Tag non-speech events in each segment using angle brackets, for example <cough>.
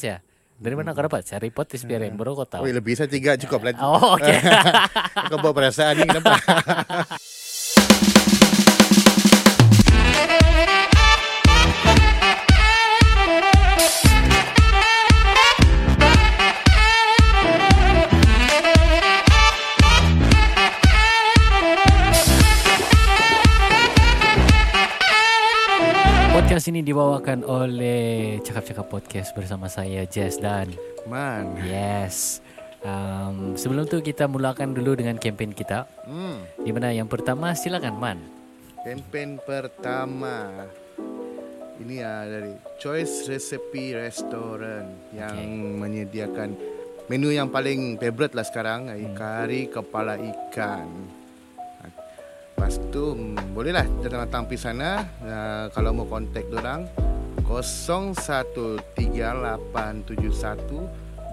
Sih ya? Dari mana kau dapat? Cari potis biar yang baru kau tahu. Oh, lebih saya tiga cukup <laughs> lah. Oh, oke. <laughs> Kau bawa perasaan ni kenapa? <laughs> dibawakan oleh Cakap-Cakap Podcast bersama saya Jess dan Man. Yes. Um, sebelum tu kita mulakan dulu dengan kempen kita. Hmm. Di mana yang pertama silakan Man. Campaign pertama. Ini ya dari Choice Recipe Restaurant yang menyediakan menu yang paling favorite lah sekarang, hmm. kari kepala ikan. Lepas tu hmm, bolehlah datang-datang pergi sana uh, kalau mau kontak orang 013871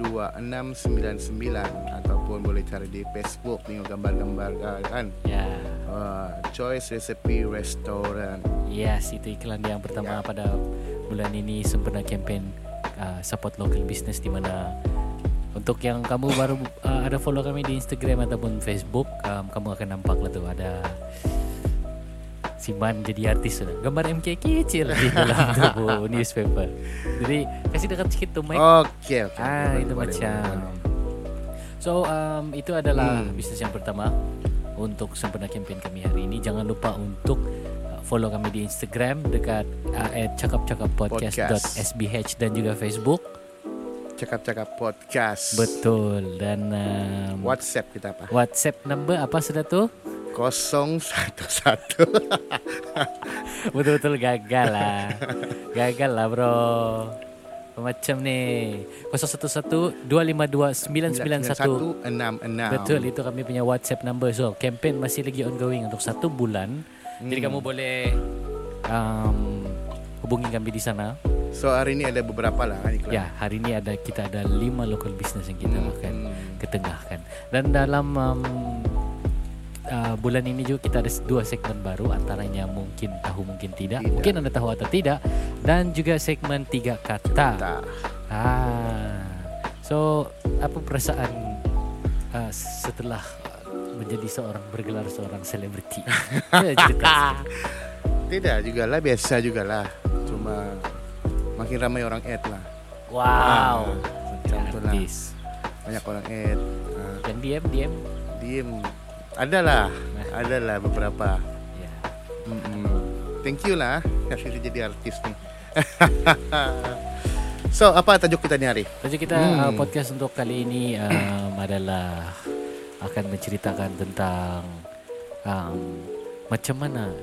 2699 ataupun boleh cari di Facebook tengok gambar-gambar uh, kan. Ya. Uh, Choice Recipe Restaurant. Yes, itu iklan yang pertama Ya. pada bulan ini sempena kempen uh, support local business di mana untuk yang kamu baru uh, ada follow kami di Instagram ataupun Facebook, um, kamu akan nampak lah tu ada Siman jadi artis sudah. Gambar MK kecil di dalam <laughs> tubuh newspaper. Jadi kasih dekat sikit tuh Mike. Okey okey. Ah Boleh, itu boleh, macam. boleh. So um, itu adalah Hmm. bisnis yang pertama untuk sempena kempen kami hari ini. Jangan lupa untuk uh, follow kami di Instagram dekat uh, @cakapcakappodcast.sbh dan juga Facebook. Cakap-cakap podcast. Betul dan um, WhatsApp kita apa? WhatsApp number apa sudah tu? 011 <laughs> Betul-betul gagal lah. gagal lah bro. Macam ni 011 252 991 99166. Betul itu kami punya WhatsApp number So campaign masih lagi ongoing Untuk satu bulan hmm. Jadi kamu boleh um, Hubungi kami di sana So hari ni ada beberapa lah kan iklan. Ya hari ini ada kita ada lima local business yang kita Hmm, akan ketengahkan Dan dalam um, uh, bulan ini juga kita ada dua segmen baru Antaranya mungkin tahu mungkin tidak, Tidak. Mungkin anda tahu atau tidak Dan juga segmen tiga kata. Ah, so apa perasaan uh, setelah menjadi seorang bergelar seorang selebriti? <laughs> Ya. Tidak jugalah biasa jugalah. Cuma makin ramai orang add lah. wow, lah. artis. Banyak orang add. Uh, Dan diam diam. diem. Adalah. Adalah beberapa. Ya. Mm-mm. Thank you lah kasih saya jadi artis ni. <laughs> so apa tajuk kita ni hari? Tajuk kita Hmm. uh, podcast untuk kali ini <coughs> um, adalah akan menceritakan tentang um, macam mana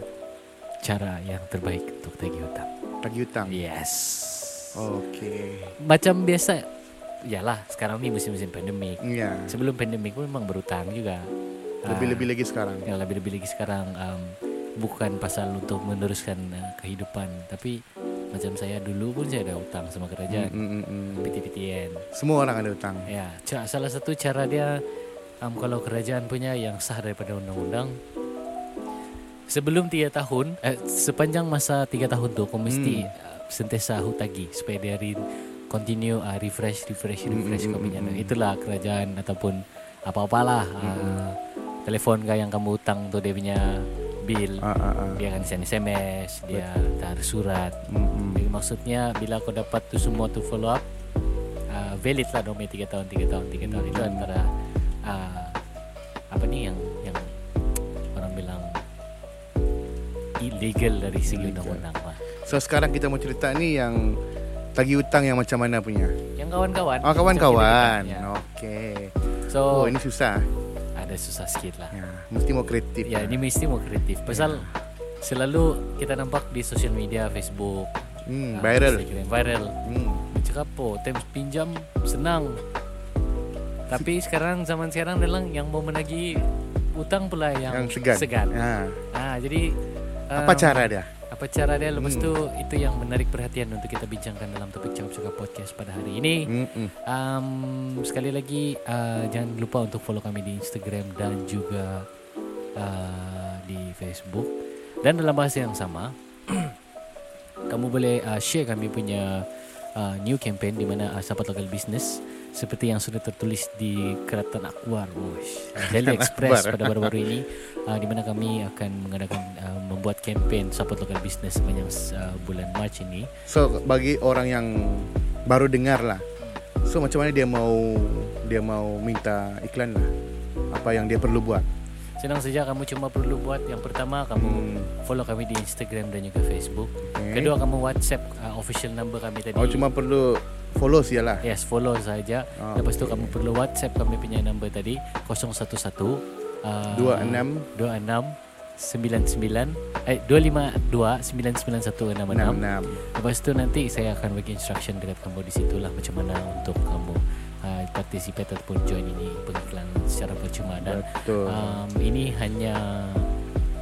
cara yang terbaik untuk tagih hutang. Tagih hutang. Yes. Okey. Macam biasa, yalah sekarang ni musim-musim pandemik. Ya. Sebelum pandemik pun memang berhutang juga. Lebih-lebih lagi sekarang. Yang lebih-lebih lagi sekarang um, bukan pasal untuk meneruskan uh, kehidupan, tapi macam saya dulu pun saya ada hutang sama kerajaan, Mm, mm, mm. PT-PTN. Semua orang ada hutang. Ya, salah satu cara dia um, kalau kerajaan punya yang sah daripada undang-undang sebelum tiga tahun, eh, sepanjang masa tiga tahun tu kau mesti uh, sentiasa hutagi supaya dia re- continue uh, refresh, refresh, Hmm, refresh hmm, kau punya. hmm, hmm. Itulah kerajaan ataupun apa-apalah. Uh, telefon kau yang kamu hutang tu dia punya bill. Ah, ah, ah. Dia akan send SMS, dia hantar surat. Mm, mm. Jadi maksudnya bila kau dapat tu semua tu follow up uh, valid lah dong 3 tahun 3 tahun 3 tahun itu Hmm. antara uh, apa ni yang illegal dari segi undang-undang lah. So sekarang kita mau cerita ni yang tagih hutang yang macam mana punya? Yang kawan-kawan. Oh kawan-kawan. Okey. ya. So Oh ini susah. ada susah sikit lah. Ya, mesti mau kreatif. Ya ini mesti mau kreatif. Pasal selalu kita nampak di sosial media Facebook, Hmm, uh, viral. Instagram, viral. Hmm. Cakap apa Time pinjam Senang Tapi sekarang Zaman sekarang adalah Yang mau menagih Utang pula yang, Yang segan. segan. Ha. Ah, Jadi Apa um, cara dia? Apa cara dia Lepas Hmm. tu Itu yang menarik perhatian Untuk kita bincangkan Dalam topik Cakap-Cakap Podcast pada hari ini Hmm, um, Sekali lagi uh, Jangan lupa untuk follow kami di Instagram Dan juga uh, Di Facebook Dan dalam bahasa yang sama <clears throat> Kamu boleh uh, share kami punya uh, new campaign di mana uh, sahabat local business seperti yang sudah tertulis di Keratan Wush, <laughs> Daily Express Akbar. pada baru-baru ini, uh, di mana kami akan mengadakan uh, membuat campaign sahabat local business sepanjang uh, bulan Mac ini. So bagi orang yang baru dengar lah. So macam mana dia mau dia mau minta iklan lah. Apa yang dia perlu buat? Senang saja kamu cuma perlu buat yang pertama kamu Hmm. follow kami di Instagram dan juga Facebook. Okay. Kedua kamu WhatsApp uh, official number kami tadi. Oh cuma perlu follow saja lah. Yes, follow saja. Ah, Lepas tu kamu perlu WhatsApp kami punya number tadi 011 uh, 26 26 99 eh 252 99166. 66. Lepas tu nanti saya akan bagi instruction dekat kamu di situlah macam mana untuk kamu participate ataupun join ini pengiklan secara percuma dan Betul. um, ini hanya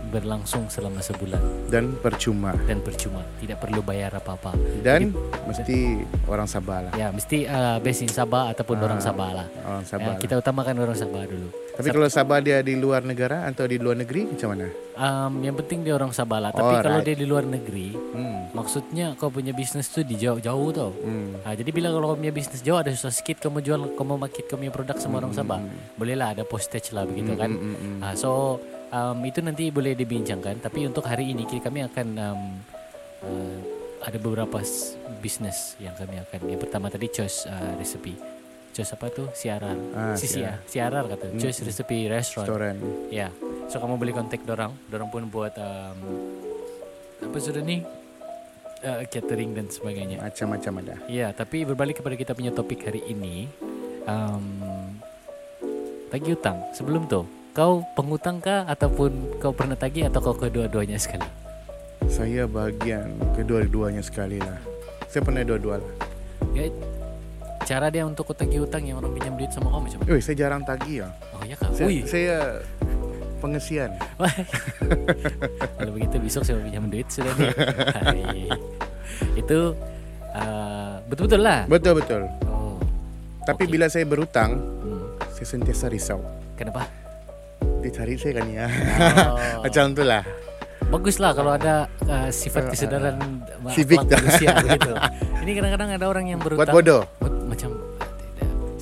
berlangsung selama sebulan Dan percuma. dan percuma tidak perlu bayar apa-apa Dan mesti orang Sabah lah. ya mesti uh, based in Sabah ataupun Ah, orang Sabah lah Orang ya, Sabah. kita utamakan orang Sabah dulu Tapi kalau Sabah dia di luar negara atau di luar negeri macam mana? um, yang penting dia orang Sabah lah tapi Alright. kalau dia di luar negeri Hmm. maksudnya kau punya bisnes tu di jauh-jauh tau Hmm. Ah, jadi bila kalau kau punya bisnes jauh ada susah sikit kamu jual kamu market kau punya produk sama orang Sabah. Bolehlah ada postage lah begitu kan. Hmm, hmm, hmm. So um, itu nanti boleh dibincangkan tapi untuk hari ini kami akan um, uh, ada beberapa s- bisnes yang kami akan. Yang pertama tadi choice uh, recipe. Choice apa tu? Siarar. Ah, si siarar. siarar. siarar kata. Choice recipe restaurant. Restoran. Ya. So kamu boleh kontak dorang. Dorang pun buat um, apa sudah ni? Uh, catering dan sebagainya. Macam-macam ada. Ya, tapi berbalik kepada kita punya topik hari ini, um, tagih hutang. Sebelum tu, kau penghutang kah ataupun kau pernah tagih atau kau kedua-duanya sekali? Saya bagian kedua-duanya sekali lah. Saya pernah dua-dua lah. Ya, cara dia untuk kau tagih hutang yang orang pinjam duit sama macam mana? Ui, saya jarang tagih ya. Oh ya kah? Saya, Ui, saya pengesian. <laughs> kalau begitu besok saya pinjam duit sudah nih. Itu uh, betul-betul lah. Betul betul. Oh, Tapi Okey. bila saya berhutang, hmm. saya sentiasa risau. kenapa? Dia cari saya kan ya. Oh. <laughs> Macam tu lah. Baguslah kalau ada uh, sifat kesedaran uh, dah. manusia begitu. <laughs> Ini kadang-kadang ada orang yang Buat berhutang bodoh.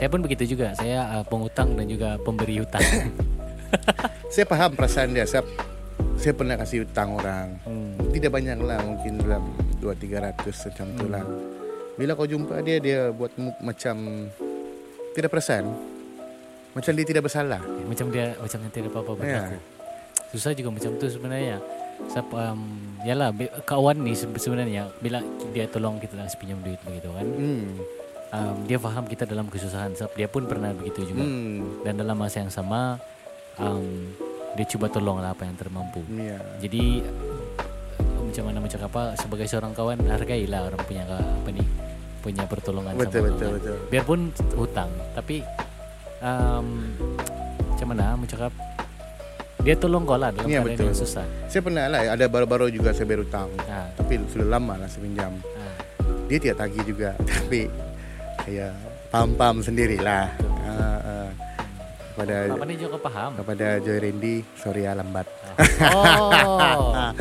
Macam saya pun begitu juga. Saya uh, pengutang dan juga pemberi hutang. <laughs> Saya faham perasaan dia. Saya, saya pernah kasih hutang orang. hmm. Tidak banyak lah. Mungkin dalam 2-300 macam tu lah. Bila kau jumpa dia, dia buat macam tidak perasan. Macam dia tidak bersalah. Macam dia macam yang tidak apa-apa Ya. Susah juga macam tu sebenarnya. Siapa um, yalah kawan ni se- sebenarnya bila dia tolong kita kasih pinjam duit begitu kan. Hmm. Um, dia faham kita dalam kesusahan sebab dia pun pernah begitu juga. Hmm. Dan dalam masa yang sama um, dia cuba tolong lah apa yang termampu. Ya. Jadi macam mana macam apa sebagai seorang kawan hargailah orang punya apa ni punya pertolongan Betul sama betul orang. betul. Biarpun hutang tapi um, macam mana mau cakap dia tolong kau lah dalam Ya, keadaan betul. yang susah. Saya pernah lah. Ada baru-baru juga saya berhutang. Ha, Tapi sudah lama lah saya pinjam. ha. Dia tidak tagih juga. <laughs> Tapi saya paham-paham sendirilah. Uh, uh, kepada Apa ni juga kau faham? kepada Joy Randy, sorry ya lambat. Oh. <laughs>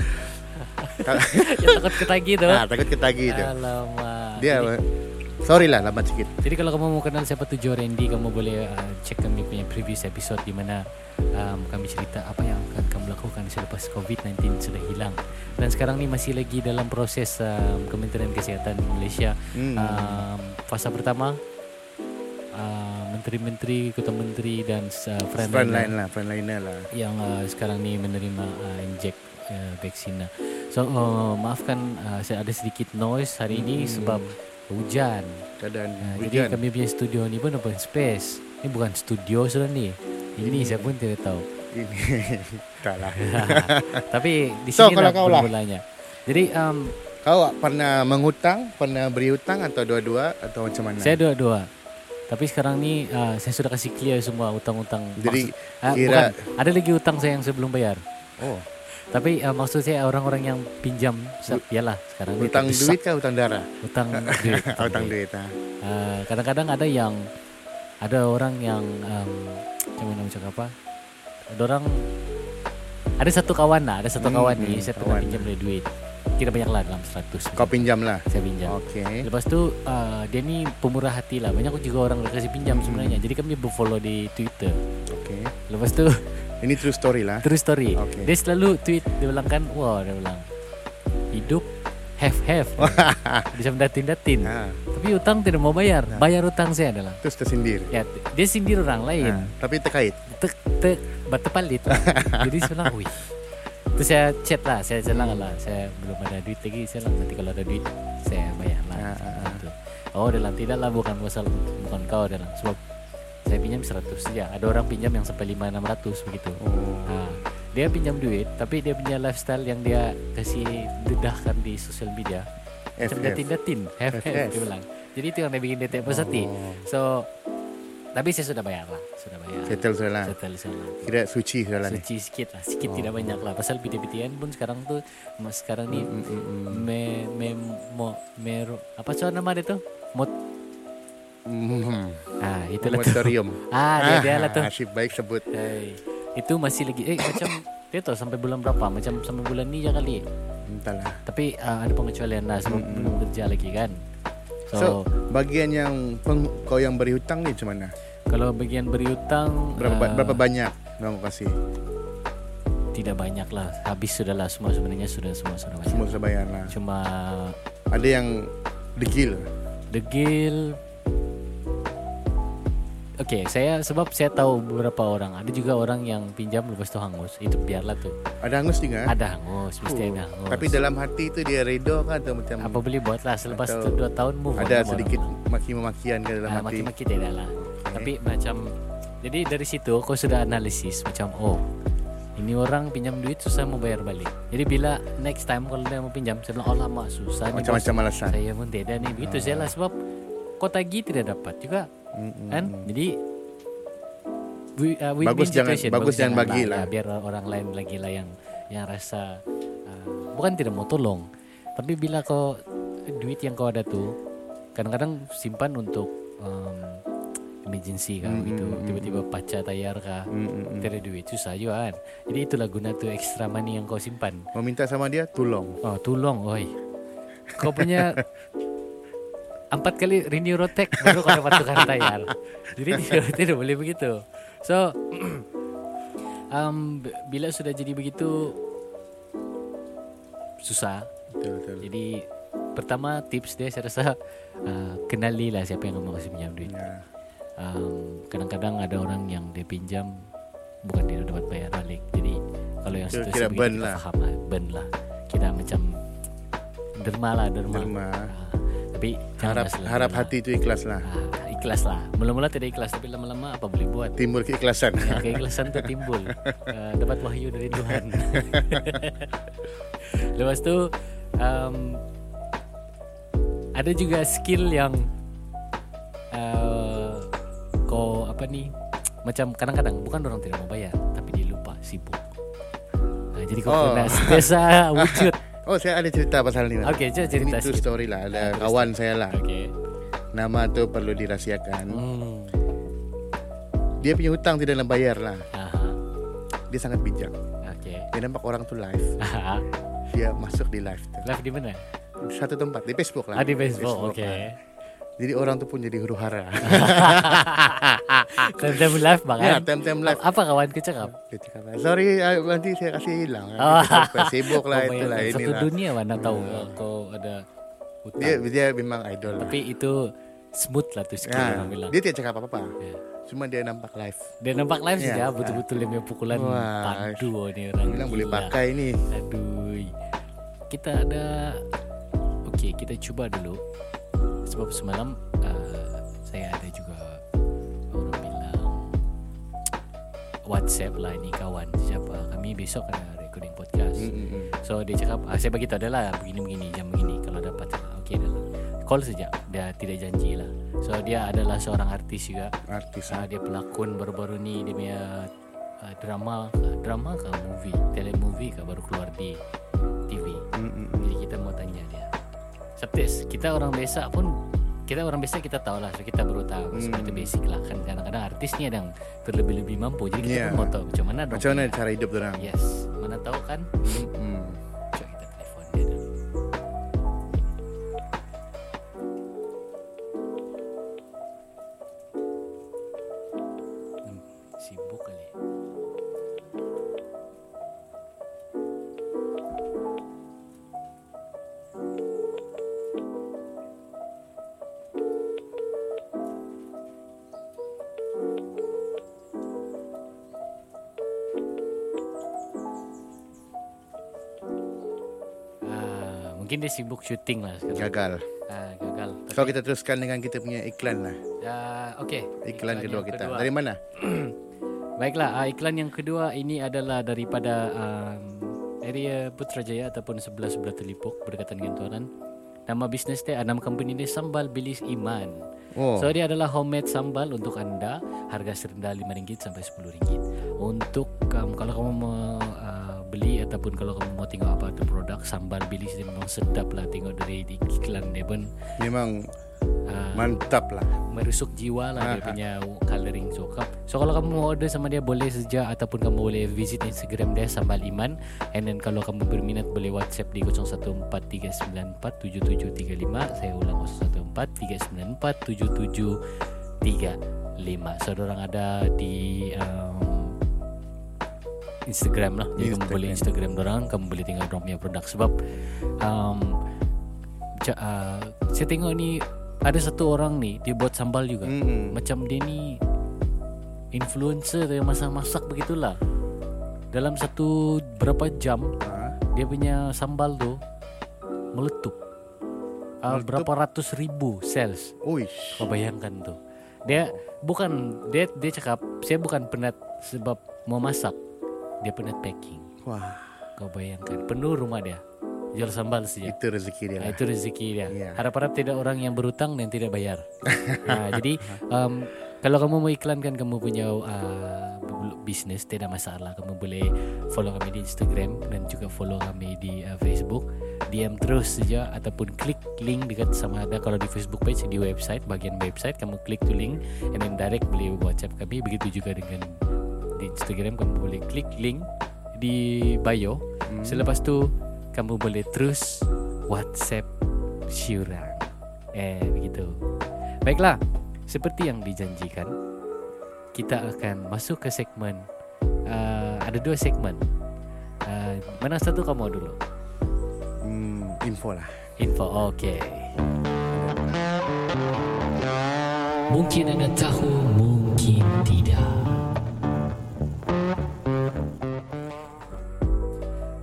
<laughs> yang takut ketagi tu. Ah, takut ketagih tu. Alamak. Dia Jadi- sorry lah lambat sikit. Jadi kalau kamu mau kenal siapa tu Joe Randy Kamu boleh uh, cek kami punya previous episode Di mana um, kami cerita apa yang akan kamu lakukan selepas COVID-19 sudah hilang Dan sekarang ni masih lagi dalam proses um, Kementerian Kesihatan Malaysia Hmm. um, Fasa pertama uh, Menteri-menteri, ketua menteri dan uh, frontliner Frontline lah, frontliner lah. yang uh, sekarang ni menerima uh, injek uh, vaksin. So uh, maafkan uh, saya ada sedikit noise hari ini Hmm. sebab hujan Keadaan Nah, hujan. jadi kami punya studio ni pun open space. Ini bukan studio sudah ni. Ini saya pun tidak tahu. Ini <laughs> tak lah. <laughs> Tapi di So, sini kalau lah kau lah. Jadi um, Kau pernah mengutang, pernah beri hutang atau dua-dua atau macam mana? saya dua-dua. Tapi sekarang ni uh, saya sudah kasih clear semua utang-utang. Jadi, Maksud- kira- bukan. Ada lagi utang saya yang saya belum bayar. Oh, Tapi uh, maksud saya orang-orang yang pinjam, yalah sekarang terdesak. duit kah hutang darah? Utang <laughs> duit. Hutang duit. Uh, kadang-kadang ada yang ada orang yang um, macam mana macam apa? Ada orang ada satu kawan lah, ada satu Hmm, kawan ni hmm, saya pernah pinjam dia duit. tidak banyak lah dalam 100 Kau pinjam lah. saya pinjam Oke. lepas tu uh, dia ni pemurah hati lah banyak juga orang kasih pinjam sebenarnya jadi kami berfollow di Twitter Oke. lepas tu Ini true story lah. terus story Okey. dia selalu tweet dia bilang kan wah dia bilang hidup have have bisa <laughs> mendatin datin Ha. tapi utang tidak mau bayar bayar utang saya adalah Terus tersindir. ya dia sindir orang lain. Tapi terkait. tek tek batu palit jadi saya bilang wih terus saya chat lah saya bilang lah saya belum ada duit lagi saya bilang nanti kalau ada duit saya bayar lah Ah, ah, ah. Gitu. oh dalam tidak lah bukan masalah bukan kau dalam sebab saya pinjam 100 saja. Ada orang pinjam yang sampai 5 600 begitu. Oh. Nah, dia pinjam duit tapi dia punya lifestyle yang dia kasih dedahkan di sosial media macam datin-datin. FF. dia bilang. Jadi itu yang dia bikin dia tak puas hati Oh. so tapi saya sudah bayar lah. Sudah bayar. Settle sudah lah. settle settle Kira suci sudah lah ni. suci sikit lah. Sikit tidak banyak lah. Pasal PT-PTN pun sekarang mas sekarang ni Mm, mm, mm. me me mo mero apa soal nama dia tuh mot Hmm. ah tuh Moratorium. <laughs> ah dia dia lah tuh Asyik baik sebut. Hai. itu masih lagi eh macam <coughs> dia tahu sampai bulan berapa macam sampai bulan ni je kali Entahlah. tapi uh, ada pengecualian lah sebab Mm-mm. belum kerja lagi kan so, So, bagian yang peng, kau yang beri hutang ni macam mana? kalau bagian beri hutang Berapa uh, berapa banyak kau kasih? tidak banyak lah habis sudah lah semua sebenarnya sudah semua sudah banyak Semua sudah bayar lah. cuma Ada yang degil. degil Oke, saya sebab saya tahu beberapa orang. Ada juga orang yang pinjam lepas tu hangus. Itu biarlah tuh. Ada hangus juga. Ada hangus, mesti ada hangus. Tapi dalam hati tu dia redo kan atau macam apa boleh buat lah selepas Atau tu dua tahun move ada sedikit orang. maki-memakian ke dalam Ah, hati. maki-maki tidak lah. Tapi macam jadi dari situ kau sudah analisis macam oh ini orang pinjam duit susah mau bayar balik. Jadi bila next time kalau dia mau pinjam saya bilang oh lama susah Macam-macam alasan. Saya pun tidak nih begitu saya lah sebab kau tagih tidak dapat juga Mm-mm. kan jadi wi- uh, win-win Bagus jangan- situation. bagus jangan bagi lah, lah. ya, biar orang lain lagi lah yang yang rasa uh, bukan tidak mau tolong tapi bila kau duit yang kau ada tuh kadang-kadang simpan untuk um, emergency kah Mm, gitu mm, mm, tiba-tiba paca tayar kah Mm-mm. tidak ada duit susah juga kan jadi itulah guna tuh extra money yang kau simpan Mau minta sama dia tolong. oh tolong oi kau punya <laughs> empat kali renew rotek baru kau dapat tukar tayar jadi tidak, tidak boleh begitu so <clears throat> um, bila sudah jadi begitu susah Betul betul. jadi pertama tips dia saya rasa uh, kenali lah siapa yang mau kasih pinjam duit Ya. um, kadang-kadang ada orang yang dia pinjam bukan dia dapat bayar balik jadi kalau yang situasi burn kita lah. faham lah burn lah kita macam derma lah derma, Derma. Ah, tapi Harap harap hati itu ikhlas lah. Ah, ikhlas lah. Mula-mula tidak ikhlas tapi lama-lama apa boleh buat? Timbul keikhlasan. ya, keikhlasan tu timbul. Uh, <laughs> dapat wahyu dari Tuhan. <laughs> Lepas tu um, ada juga skill yang uh, kau apa ni macam kadang-kadang bukan orang tidak mau bayar tapi dia lupa sibuk. Nah, jadi kau Oh. kena biasa <laughs> wujud Oh saya ada cerita pasal ni. Mat. Okey, cerita Ini true story lah. Ada Ah, kawan saya lah. okey Nama tu perlu dirahsiakan. hmm. Dia punya hutang tidak nak bayar lah. Aha. Dia sangat bijak. okey Dia nampak orang tu live. Aha. Dia masuk di live tu. live di mana Satu tempat di Facebook lah. ah di Facebook okey ah. Jadi orang tu pun jadi huru hara. <laughs> time-time live bang ya, kan time-time live. apa kawan kau cakap Dia cakap, sorry ah, nanti saya kasih hilang. Kita Sibuk lah Kau <laughs> itulah bayangkan, Satu dunia mana tahu kau ada hutang. Dia dia memang idol lah. Tapi itu smooth lah tuh skill Ya, bilang. dia tidak cakap apa-apa. Ya. Cuma dia nampak live. Dia nampak live saja ya. betul-betul dia punya pukulan Wah. padu oh, ni Dia orang. bilang boleh pakai ni. Aduh. Kita ada Okey, kita cuba dulu. Sebab semalam uh, saya ada juga orang bilang WhatsApp lah ini kawan siapa kami besok ada recording podcast. Mm, mm, mm. So dia cakap ah, Saya bagi tahu dia lah Begini-begini Jam begini Kalau dapat Okey dah lah Call saja Dia tidak janji lah So dia adalah seorang artis juga Artis. uh, Dia pelakon baru-baru ni Dia punya uh, drama uh, Drama ke movie Telemovie ke baru keluar di Sabtis Kita orang biasa pun kita orang biasa kita tahu lah kita baru tahu Hmm. hmm. itu basic lah kan kadang-kadang artis ni ada yang terlebih-lebih mampu jadi kita Yeah. pun mau tahu macam mana dong Macam mana cara hidup orang? yes mana tahu kan mungkin dia sibuk syuting lah sekarang. Gagal. Ah, gagal. Kalau kita teruskan dengan kita punya iklan lah. Ah, okey. Iklan, kedua yang kita. kedua. Dari mana? <clears throat> Baiklah, uh, iklan yang kedua ini adalah daripada um, area Putrajaya ataupun sebelah-sebelah Telipok berdekatan dengan tuanan. Nama bisnes dia, uh, nama company dia Sambal Bilis Iman. Oh. So dia adalah homemade sambal untuk anda, harga serendah RM5 sampai RM10. Untuk um, kalau kamu mau uh, beli ataupun kalau kamu mau tengok apa tu produk sambal Bilis dia memang sedap lah tengok dari iklan dia pun. Memang uh, mantap lah. merusuk jiwa lah dia Ah, punya coloring. So, so kalau kamu mau order sama dia boleh saja ataupun kamu boleh visit Instagram dia Sambal Iman. And then kalau kamu berminat boleh WhatsApp di 0143947735 saya ulang 0143947735 so orang ada di um, Instagram lah. Jadi kamu Instagram. boleh Instagram. Orang kamu boleh tinggal drop punya produk. Sebab um, uh, saya tengok ni ada satu orang ni dia buat sambal juga. Mm-mm. macam dia ni influencer yang masak-masak begitulah. Dalam satu berapa jam Ah, dia punya sambal tu meletup, uh, Meletup? berapa ratus ribu sales. Uish. kau bayangkan tu. Dia bukan dia dia cakap saya bukan penat sebab mau masak dia penat packing Wah, kau bayangkan penuh rumah dia jual sambal saja itu rezeki dia. Nah, itu rezeki dia. Ya. Harap-harap tidak orang yang berutang dan tidak bayar. <laughs> nah, jadi um, kalau kamu mau iklankan kamu punya uh, bu- bisnes tidak masalah. Kamu boleh follow kami di Instagram dan juga follow kami di uh, Facebook. DM terus saja ataupun klik link dekat sama ada kalau di Facebook page di website bagian website kamu klik tu link and then direct boleh WhatsApp kami. Begitu juga dengan di Instagram kamu boleh klik link di bio. Hmm. Selepas tu kamu boleh terus WhatsApp Syurang. Eh begitu. Baiklah, seperti yang dijanjikan, kita akan masuk ke segmen. Uh, ada dua segmen. Uh, mana satu kamu dulu? Hmm, info lah. Info. Okey. Mungkin anda tahu, mungkin tidak.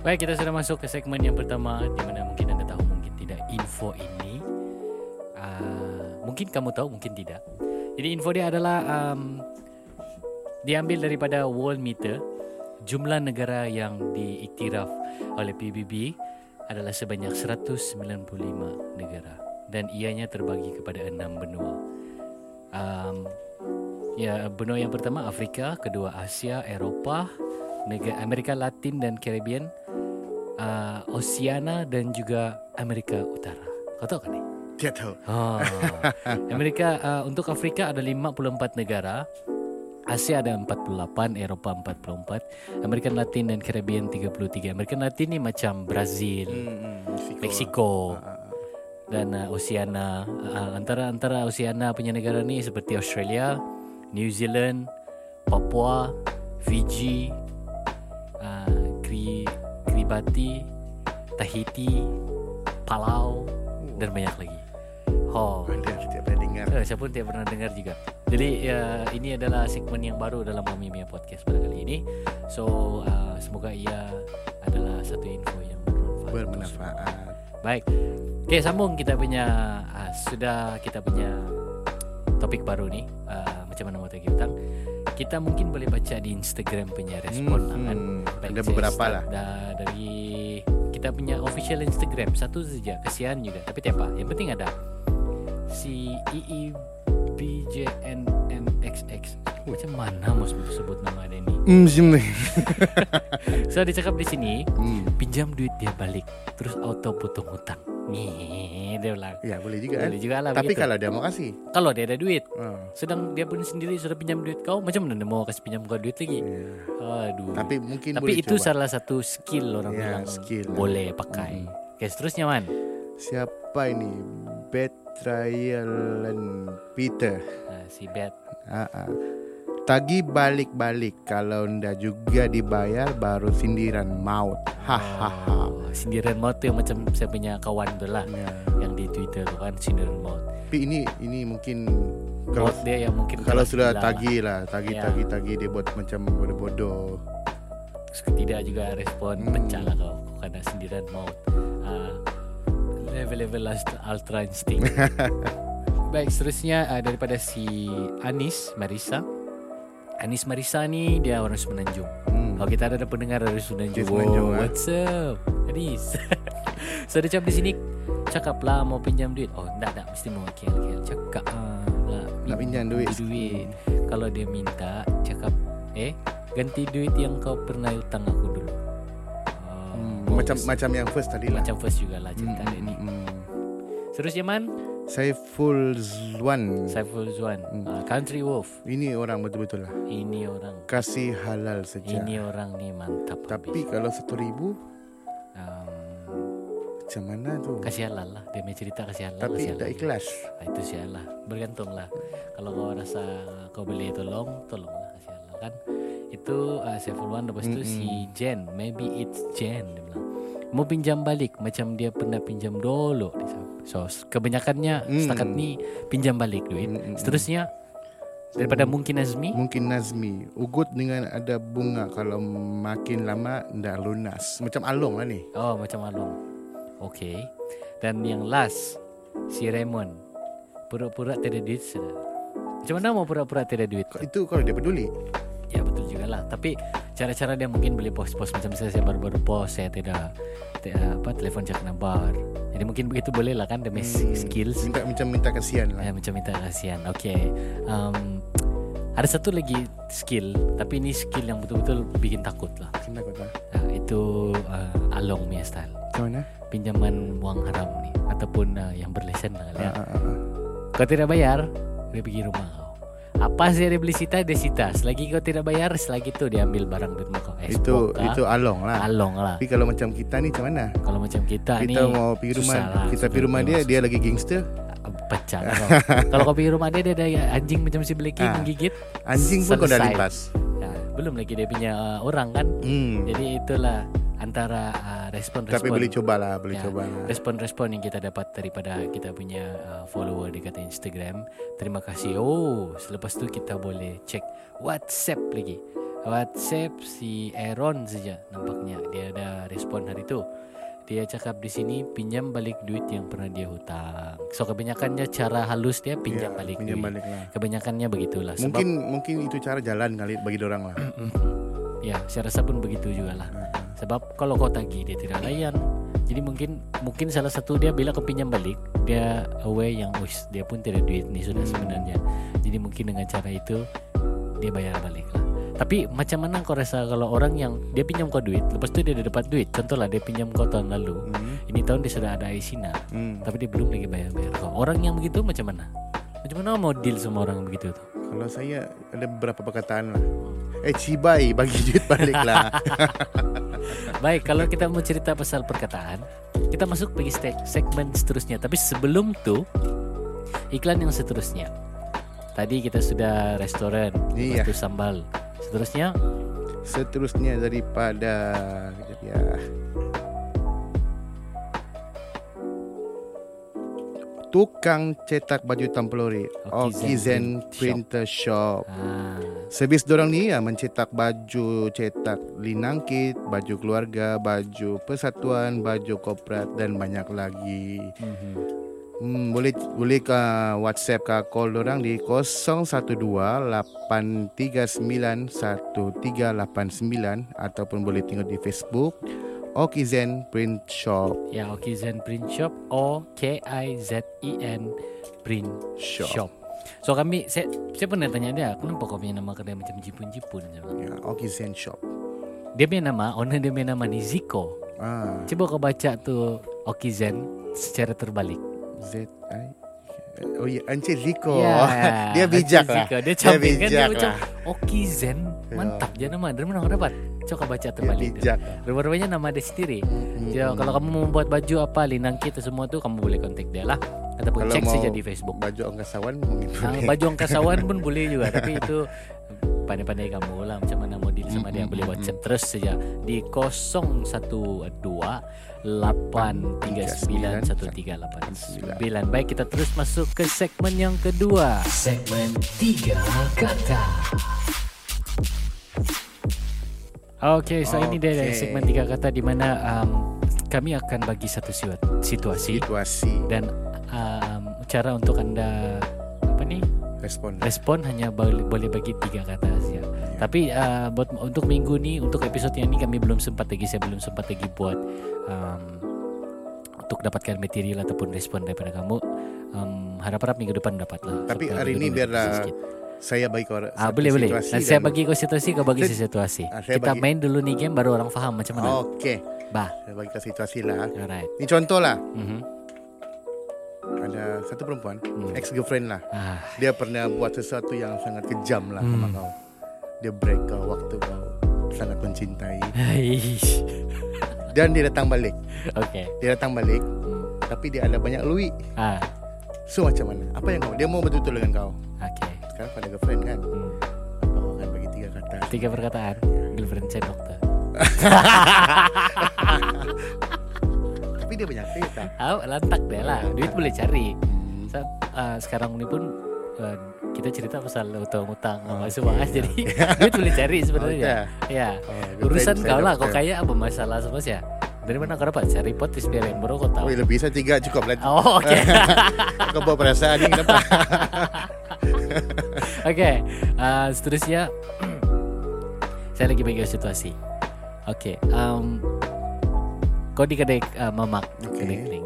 Baik, kita sudah masuk ke segmen yang pertama di mana mungkin anda tahu, mungkin tidak info ini. Uh, mungkin kamu tahu, mungkin tidak. Jadi info dia adalah um, diambil daripada World Meter. Jumlah negara yang diiktiraf oleh PBB adalah sebanyak 195 negara dan ianya terbagi kepada enam benua. Um, ya, benua yang pertama Afrika, kedua Asia, Eropah, negara Amerika Latin dan Caribbean, uh, Oceania dan juga Amerika Utara. Kau tahu kan ni? Tidak tahu. Oh. <laughs> Amerika uh, untuk Afrika ada 54 negara. Asia ada 48, Eropah 44, Amerika Latin dan Caribbean 33. Amerika Latin ni macam Brazil, Hmm, hmm, Mexico Ah, dan uh, Oceania. Uh, antara antara Oceania punya negara ni seperti Australia, New Zealand, Papua, Fiji, Kiribati, Tahiti, Palau dan banyak lagi. Oh, tidak pernah dengar. Eh, saya pun tidak pernah dengar juga. Jadi ya, ini adalah segmen yang baru dalam Mami Mia Podcast pada kali ini. So uh, semoga ia adalah satu info yang bermanfaat. Bermanfaat. Baik. Okey, sambung kita punya uh, sudah kita punya topik baru ni. Uh, macam mana mau hutang. Kita mungkin boleh baca di Instagram punya respon Hmm, kan. Ada beberapa lah. dari kita punya official Instagram satu saja kesian juga tapi tiap apa. Yang penting ada si EEBJNMXX macam mana mau sebut, sebut nama Hmm, sini. <laughs> so dia cakap di sini Hmm. pinjam duit dia balik terus auto potong hutang nih dia bilang Ya, boleh juga. boleh kan? juga lah Tapi begitu. kalau dia mau kasih. kalau dia ada duit Ah. sedang dia pun sendiri sudah pinjam duit kau macam mana dia mau kasih pinjam kau duit lagi Ya. aduh Tapi mungkin tapi boleh itu coba. salah satu skill orang Ya, bilang skill boleh pakai Oke seterusnya man Siapa ini? Betrayalan Peter. nah, si Bet Ah, ah. Tagi balik-balik kalau ndak juga dibayar baru sindiran maut. Hahaha. Oh, sindiran maut tuh yang macam saya punya kawan tuh lah Ya. yang di Twitter tuh kan sindiran maut. Tapi ini ini mungkin kalau Maut dia yang mungkin kalau sudah tagi lah, tagi Ya. tagi tagi dia buat macam bodoh-bodoh. Tidak juga respon Hmm. pecah lah kau kena sindiran maut. Ah, level-level ultra instinct. <laughs> Baik, seterusnya uh, daripada si Anis Marisa. Anis Marisa ni dia orang Semenanjung. Hmm. Oh kita ada pendengar dari Semenanjung. Ah. what's up? Anis. <laughs> so dia cakap di sini cakap lah mau pinjam duit. Oh, enggak enggak mesti mau KL KL. Cakap ah, lah, Nak pinjam duit. duit. Kalau dia minta cakap eh ganti duit yang kau pernah utang aku dulu. Oh, Hmm, oh, macam macam yang first tadi lah. macam first juga lah cerita Hmm, dia ni. hmm, hmm. Seterusnya man, Saiful Zwan. Saiful Zuan, Hmm. ah, Country Wolf. Ini orang betul-betul lah. Ini orang, Kasih halal saja. ini orang ni mantap. Tapi kalau satu ribu um, macam mana tu? kasih halal lah dia cerita kasih halal Tapi halal. ikhlas. Ah, itu sih lah bergantung lah kalau kau rasa kau boleh tolong tolong lah kasih halal kan itu uh, Saiful Wan lepas tu Mm-mm. si Jen maybe it's Jen dia bilang mau pinjam balik macam dia pernah pinjam dulu dia. So kebanyakannya Mm. setakat ni pinjam balik duit. Mm-mm. seterusnya daripada mungkin Azmi Mungkin Nazmi. Ugut dengan ada bunga Kalau makin lama Ndak lunas. Macam Along lah ni. Oh macam Along. Okay dan yang last si Raymond. Pura-pura tiada duit sudah macam mana mau pura-pura tiada duit? Itu kalau dia peduli? Ya betul lah. Tapi cara-cara dia mungkin boleh post-post Macam misalnya saya baru-baru post Saya tidak, tidak apa telefon cakap nabar. Jadi mungkin begitu boleh lah kan Demi Hmm, skills. Minta macam minta kasihan lah. Eh, Macam minta kasihan. Okay um, Ada satu lagi skill Tapi ini skill yang betul-betul Bikin takut lah. Kenapa kau nah, Itu uh, Along punya style. Macam mana? Pinjaman wang haram ni. Ataupun uh, yang berlesen lah ya. Ah, ah, ah, ah. Kau tidak bayar Dia pergi rumah. kau apa saja dia beli sita dia sita Selagi kau tidak bayar Selagi itu dia ambil barang di rumah kau Itu Xbox kah? itu Along lah. Along lah. Tapi kalau macam kita ni macam mana? Kalau macam kita, Kita mau pergi rumah lah. Kita pergi rumah dia Dia lagi gangster. Pecah. Kalau kau pergi rumah dia Dia ada anjing macam si Blacky Ah. menggigit Anjing pun kau dah limpas nah, Belum lagi dia punya uh, orang kan hmm. Jadi itulah Antara uh, respon-respon Tapi boleh coba lah Boleh Ya, coba Respon-respon yang kita dapat daripada kita punya uh, follower dekat Instagram. Terima kasih. Oh, selepas tu kita boleh cek WhatsApp lagi. WhatsApp si Aaron saja nampaknya dia ada respon hari tu. Dia cakap di sini pinjam balik duit yang pernah dia hutang. So kebanyakannya cara halus dia pinjam Ya, balik Pinjam duit. balik lah Kebanyakannya begitulah. Sebab Mungkin mungkin itu cara jalan kali bagi orang lah. <clears throat> ya saya rasa pun begitu juga lah. Sebab kalau kau tagih dia tidak layan. Jadi mungkin mungkin salah satu dia bila kau pinjam balik dia aware yang uish dia pun tidak duit ni sudah sebenarnya. Jadi mungkin dengan cara itu dia bayar balik lah. Tapi macam mana kau rasa kalau orang yang dia pinjam kau duit lepas tu dia dah dapat duit. Contohlah dia pinjam kau tahun lalu. Hmm. Ini tahun dia sudah ada Aisina Hmm. tapi dia belum lagi bayar-bayar kau. Orang yang begitu macam mana? Macam mana mau deal sama orang begitu tu? Kalau saya ada beberapa perkataan lah. Eh cibai bagi duit balik lah. <laughs> Baik, kalau kita mau cerita pasal perkataan, kita masuk pergi ste- segmen seterusnya. Tapi sebelum tu, iklan yang seterusnya. Tadi kita sudah restoran, Iya. lepas tu sambal. Seterusnya, Seterusnya daripada ya. Tukang cetak baju tampelori Okizen Okizen Print Printer Shop. ah, Servis dorang ni ya mencetak baju cetak linangkit, baju keluarga, baju persatuan, baju korporat dan banyak lagi. mhm. Hmm, boleh boleh ke WhatsApp ke call orang di 0128391389 ataupun boleh tengok di Facebook Okizen Print Shop. ya Okizen Print Shop, O K I Z E N Print Shop. Shop. So kami, saya, saya pernah tanya dia, kenapa kau punya nama kedai macam jipun-jipun? Ya, Okizen Shop. Dia punya nama, owner dia punya nama ni Ziko. Ah, Coba kau baca tu Okizen secara terbalik. Z I Oh ya, Encik Ziko. Ya, dia bijak Encik lah. Ziko. Dia cantik kan dia bijak lah. Okizen. Ya. Mantap je nama. Dari mana kau dapat? Coba baca Dia terbalik. tu. bijak. Rupa-rupanya nama dia sendiri. Hmm, Jadi kalau kamu mau membuat baju apa, linang kita semua tu kamu boleh kontak dia lah. Ataupun Kalau cek saja di Facebook. Baju angkasawan mungkin Ah, boleh. baju angkasawan pun <laughs> boleh juga tapi itu pandai-pandai kamu lah macam mana sama dia boleh WhatsApp terus saja di 012 8391389. Baik kita terus masuk ke segmen yang kedua. Segmen tiga kata. Okey, so ini dia dari segmen tiga kata di mana um, kami akan bagi satu situasi Situasi dan um, cara untuk anda apa ni respon. respon hanya boleh, boleh bagi tiga kata Tapi uh, buat untuk minggu ni untuk episod yang ni kami belum sempat lagi saya belum sempat lagi buat um, untuk dapatkan material ataupun respon daripada kamu. Um, harap-harap minggu depan dapat lah. Tapi hari ini biarlah sikit. saya bagi kau Ah boleh boleh. Nanti saya dan- bagi kau situasi kau bagi situasi. Ah, saya Kita bagi- main dulu ni game baru orang faham macam mana. Okey. Bah. Saya bagi kau situasi lah. Alright. Ni contoh lah. Mhm. Ada satu perempuan, Hmm. ex-girlfriend lah. Ah. Dia pernah buat sesuatu yang sangat kejam lah sama Hmm. kau. Dia break kau waktu kau sangat mencintai. Dan dia datang balik. Okey. Dia datang balik, tapi dia ada banyak luik. Ah. So macam mana? Apa yang kau? Dia mau betul-betul dengan kau. Okey. Sekarang kau ada girlfriend kan? Hmm. Apa kau akan bagi tiga kata? Tiga perkataan. Girlfriend saya dokter. <laughs> Tapi dia banyak cerita. Ah, lantak dia lah. Duit boleh cari. Hmm. Sa, ah, sekarang ni pun kita cerita pasal utang-utang Oh, sama semua okey. jadi duit boleh cari Oh, sebenarnya. Ya. Oh, Urusan kau lah. Kau kaya apa masalah sama saya? Dari mana kau dapat? Cari potis biar yang baru kau tahu. Oh, lebih saya tiga cukup lah. Oh, okey. <laughs> Kau bawa perasaan ni kenapa? <laughs> Okey. Ah, seterusnya <clears throat> saya lagi bagi situasi. Okey. Um, kau di kedai uh, mamak kedai kering.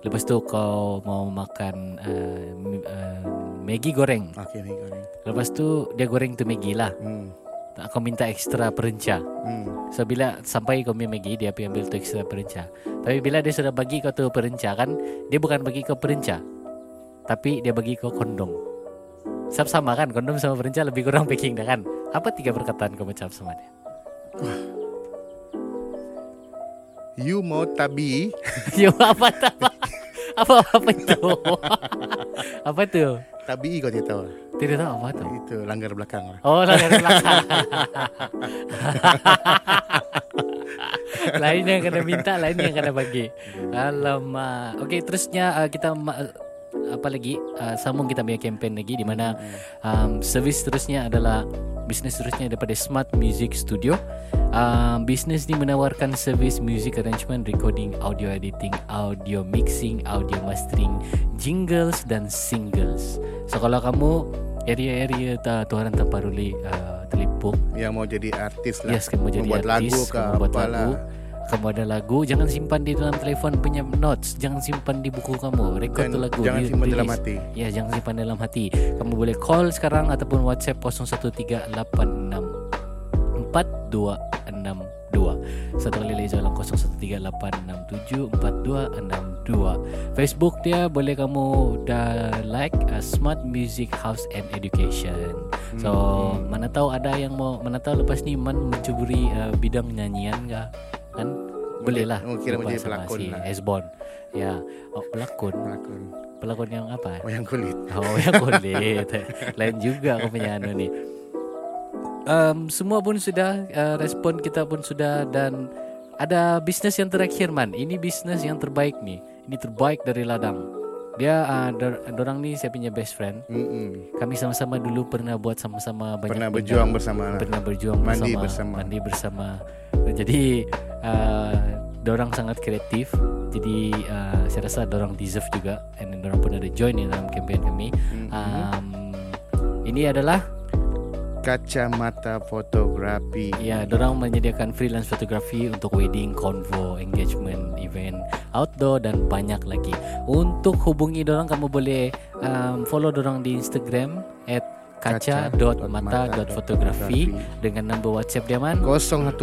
Lepas tu kau mau makan uh, uh, Maggi goreng. Ni kau ni. Lepas tu dia goreng tu Maggi lah. Hmm. Tak kau minta ekstra perenca. Hmm. So bila sampai kau punya Maggi dia pergi ambil tu ekstra perenca. Tapi bila dia sudah bagi kau tu perenca kan, dia bukan bagi kau perenca. Tapi dia bagi kau kondom. Sama-sama kan kondom sama perenca lebih kurang <laughs> packing dah kan. Apa tiga perkataan kau macam sama dia? You mau tabi <laughs> Yo apa tak? Apa apa itu? <laughs> apa tu? Tabi kau tidak tahu Tidak tahu apa tu. Itu langgar belakang lah Oh, dari <laughs> belakang. lain yang kena minta, lain yang kena bagi. Alamak. Okey, terusnya uh, kita ma- apa lagi? Uh, sambung kita punya campaign lagi di mana um, servis terusnya adalah bisnes terusnya daripada Smart Music Studio. um, bisnes ni menawarkan servis music arrangement, recording, audio editing, audio mixing, audio mastering, jingles dan singles. So kalau kamu area-area ta, tak Taparuli uh, ah, terlipuk. Yang mau jadi artis lah. Yes, kamu jadi membuat artis, lagu ke membuat apalah. lagu. Kamu ada lagu jangan simpan di dalam telepon punya notes. Jangan simpan di buku kamu record Dan, tu lagu jangan simpan di dalam hati. Ya jangan simpan dalam hati. Kamu boleh call sekarang ataupun whatsapp 013866 0138624262 Satu kali lagi ulang 0138674262 Facebook dia boleh kamu dah like uh, Smart Music House and Education. So hmm. mana tahu ada yang mau mana tahu lepas ni man mencuburi uh, bidang nyanyian ke kan? Boleh. Lah. Oh, Mungkin mau pelakon si Esbon ya. Oh, pelakon? Pelakon. Pelakon yang apa? Oh yang kulit. Oh yang kulit. <laughs> Lain juga aku punya anu nih um, Semua pun sudah uh, Respon kita pun sudah Dan Ada bisnes yang terakhir man Ini bisnes yang terbaik ni Ini terbaik dari ladang. Dia uh, dor- Dorang ni saya punya best friend. Mm-mm. Kami sama-sama dulu pernah buat sama-sama banyak Pernah benda. berjuang bersama. Lah. Pernah berjuang Mandi bersama, bersama. Mandi bersama. Jadi uh, Dorang sangat kreatif. Jadi uh, saya rasa dorang deserve juga. And dorang pun ada join di dalam campaign kami. Um, Ini adalah Kacamata fotografi. Ya, dorang menyediakan freelance fotografi untuk wedding, convo, engagement, event, outdoor dan banyak lagi. Untuk hubungi dorang kamu boleh um, follow dorang di Instagram at kaca.mata.fotografi dengan nombor WhatsApp dia man 016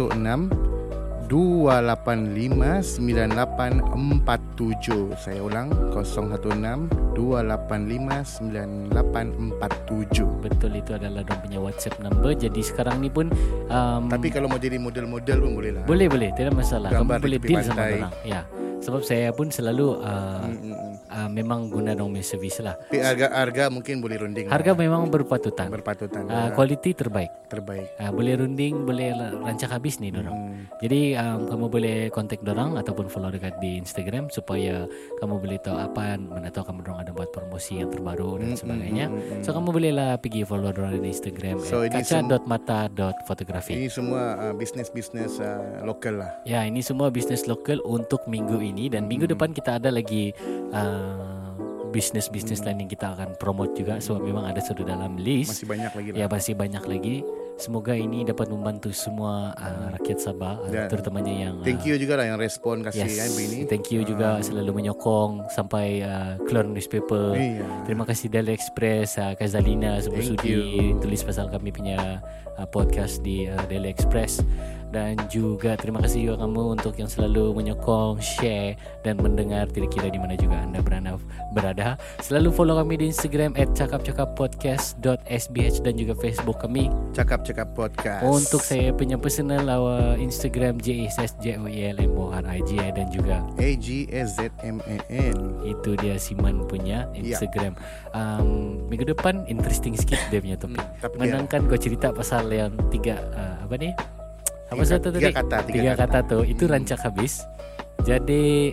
285 9847 Saya ulang 016 285 9847 Betul itu adalah dorang punya WhatsApp number. Jadi sekarang ni pun um, Tapi kalau mau jadi model-model pun boleh lah boleh boleh tidak masalah. Gambar kamu boleh deal sama dorang. Ya. Sebab saya pun selalu uh, Mm, mm, mm. uh, memang guna dong punya servis lah. Tapi harga harga mungkin boleh runding. Harga lah. memang berpatutan. berpatutan. Uh, kualiti terbaik. terbaik. Uh, boleh runding, boleh rancak habis nih dorang. Hmm. Jadi um, kamu boleh kontak dorang ataupun follow dekat di Instagram supaya kamu boleh tahu apa mana tahu kamu dorang ada buat promosi yang terbaru dan sebagainya. So kamu boleh lah pergi follow dorang di Instagram So, ini sem- kaca.mata.fotografi. Ini semua uh, bisnes-bisnes uh, lokal lah. Ya, ini semua bisnes lokal untuk minggu ini dan minggu depan kita ada lagi uh, bisnes-bisnes lain yang kita akan promote juga. So memang ada sudah dalam list. Masih banyak lagi lah. Ya masih banyak lagi. Semoga ini dapat membantu semua uh, rakyat Sabah, uh, Dan terutamanya yang. uh, Thank you juga lah yang respon kasih Yes, kan begini. thank you juga selalu menyokong sampai uh, keluar newspaper. Iya. Terima kasih Daily Express, uh, Kazalina sebelum sudi tulis pasal kami punya uh, podcast di uh, Daily Express dan juga terima kasih juga kamu untuk yang selalu menyokong, share dan mendengar tidak kira di mana juga anda berada. berada. Selalu follow kami di Instagram @cakapcakappodcast.sbh dan juga Facebook kami. Cakap-cakap podcast. Untuk saya punya personal uh, Instagram J S S J O E L M O R I J dan juga A G S Z M A N. itu dia Siman punya Ya. Instagram. Um, minggu depan interesting sikit dia punya topik. Hmm, Menangkan kau cerita pasal yang tiga uh, apa ni? Apa Tiga- satu tiga tadi? kata, tiga tiga kata. kata. tu itu rancak habis. Jadi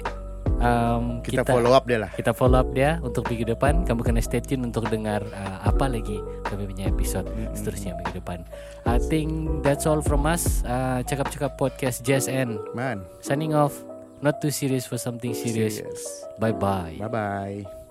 um, Kita, follow up dia lah. kita follow up dia untuk minggu depan. Kamu kena stay tune untuk dengar uh, apa lagi kami punya episode seterusnya minggu depan. I think that's all from us. Uh, cakap-cakap podcast Jazz and Man. signing off. Not too serious for something serious. Serious. Bye bye. Bye bye.